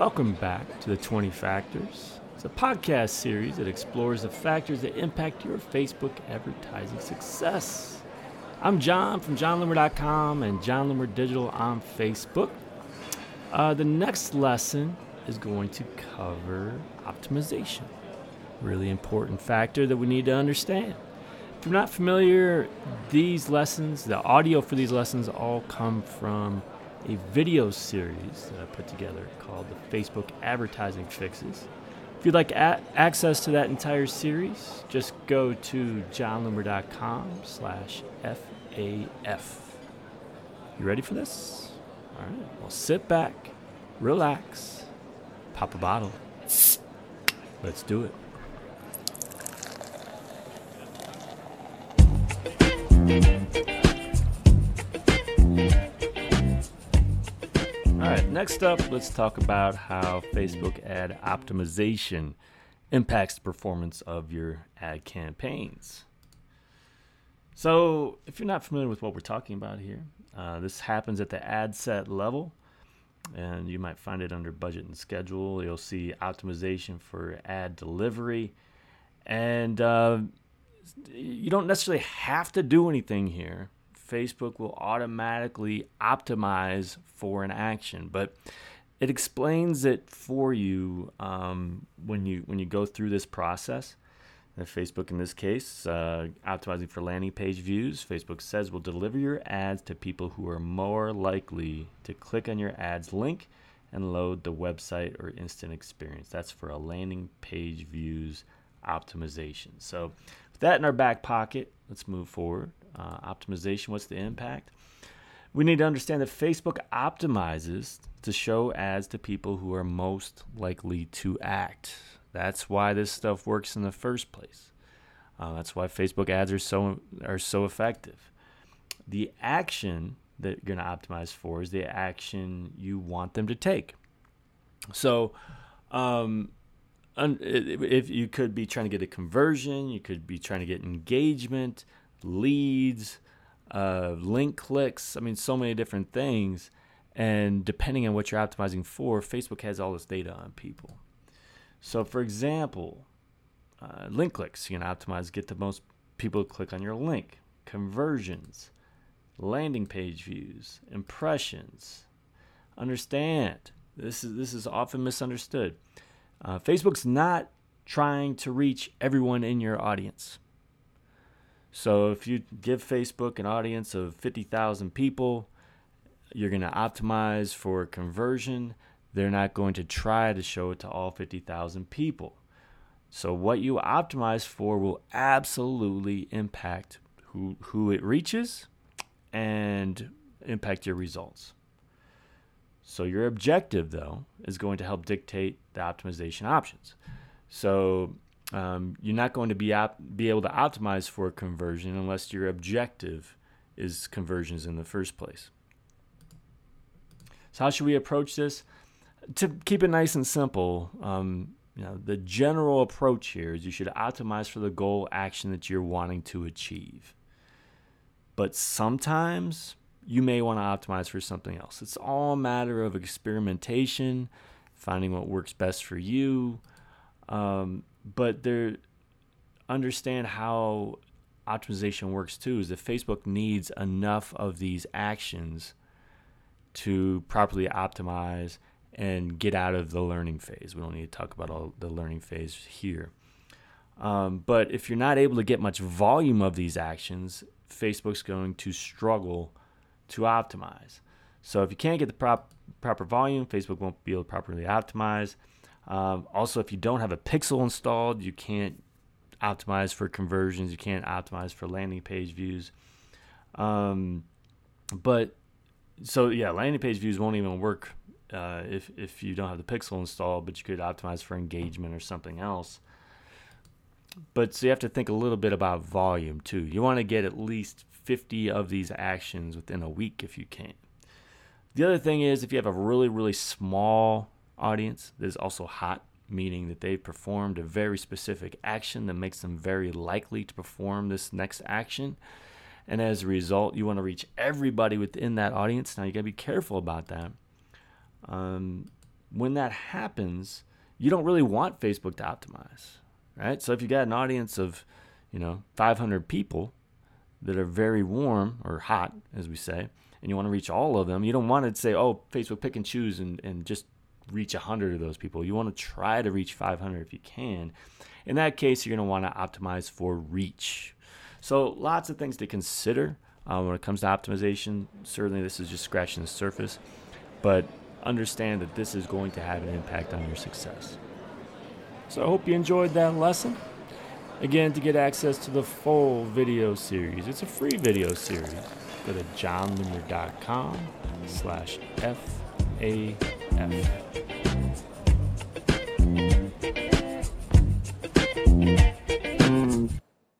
Welcome back to the 20 Factors. It's a podcast series that explores the factors that impact your Facebook advertising success. I'm Jon from jonloomer.com and Jon Loomer Digital on Facebook. Uh, the next lesson is going to cover optimization. Really important factor that we need to understand. If you're not familiar, these lessons, the audio for these lessons, all come from a video series that I put together called the Facebook Advertising Fixes. If you'd like a- access to that entire series, just go to jonloomer.com slash FAF. You ready for this? All right. Well, sit back, relax, pop a bottle. Let's do it. next up, let's talk about how Facebook ad optimization impacts the performance of your ad campaigns. So, if you're not familiar with what we're talking about here, uh, this happens at the ad set level, and you might find it under budget and schedule. You'll see optimization for ad delivery, and uh, you don't necessarily have to do anything here. Facebook will automatically optimize for an action, but it explains it for you um, when you when you go through this process. And Facebook, in this case, uh, optimizing for landing page views, Facebook says will deliver your ads to people who are more likely to click on your ads link and load the website or instant experience. That's for a landing page views optimization. So, with that in our back pocket, let's move forward. Uh, optimization, what's the impact? We need to understand that Facebook optimizes to show ads to people who are most likely to act. That's why this stuff works in the first place. Uh, that's why Facebook ads are so are so effective. The action that you're going to optimize for is the action you want them to take. So, um, if you could be trying to get a conversion, you could be trying to get engagement, leads, uh, link clicks. I mean, so many different things. And depending on what you're optimizing for, Facebook has all this data on people. So, for example, uh, link clicks, you can optimize get the most people to click on your link, conversions, landing page views, impressions. Understand this is this is often misunderstood. Uh, Facebook's not trying to reach everyone in your audience. So if you give Facebook an audience of 50,000 people, you're going to optimize for conversion. They're not going to try to show it to all 50,000 people. So what you optimize for will absolutely impact who who it reaches and impact your results. So your objective though is going to help dictate the optimization options. So um, you're not going to be op- be able to optimize for conversion unless your objective is conversions in the first place. So how should we approach this? To keep it nice and simple, um, you know, the general approach here is you should optimize for the goal action that you're wanting to achieve. But sometimes you may want to optimize for something else. It's all a matter of experimentation, finding what works best for you. Um, but there, understand how optimization works too. Is that Facebook needs enough of these actions to properly optimize and get out of the learning phase. We don't need to talk about all the learning phase here. Um, but if you're not able to get much volume of these actions, Facebook's going to struggle to optimize. So if you can't get the prop, proper volume, Facebook won't be able to properly optimize. Um, also, if you don't have a pixel installed, you can't optimize for conversions. You can't optimize for landing page views. Um, but so yeah, landing page views won't even work uh, if if you don't have the pixel installed. But you could optimize for engagement or something else. But so you have to think a little bit about volume too. You want to get at least 50 of these actions within a week if you can. The other thing is if you have a really really small audience that is also hot, meaning that they've performed a very specific action that makes them very likely to perform this next action. And as a result, you want to reach everybody within that audience. Now, you got to be careful about that. Um, when that happens, you don't really want Facebook to optimize, right? So if you got an audience of, you know, 500 people that are very warm or hot, as we say, and you want to reach all of them, you don't want to say, oh, Facebook pick and choose and, and just reach 100 of those people. You want to try to reach 500 if you can. In that case, you're going to want to optimize for reach. So lots of things to consider uh, when it comes to optimization. Certainly, this is just scratching the surface, but understand that this is going to have an impact on your success. So I hope you enjoyed that lesson. Again, to get access to the full video series, it's a free video series. Go to jonloomer.com slash F-A-F. Yeah.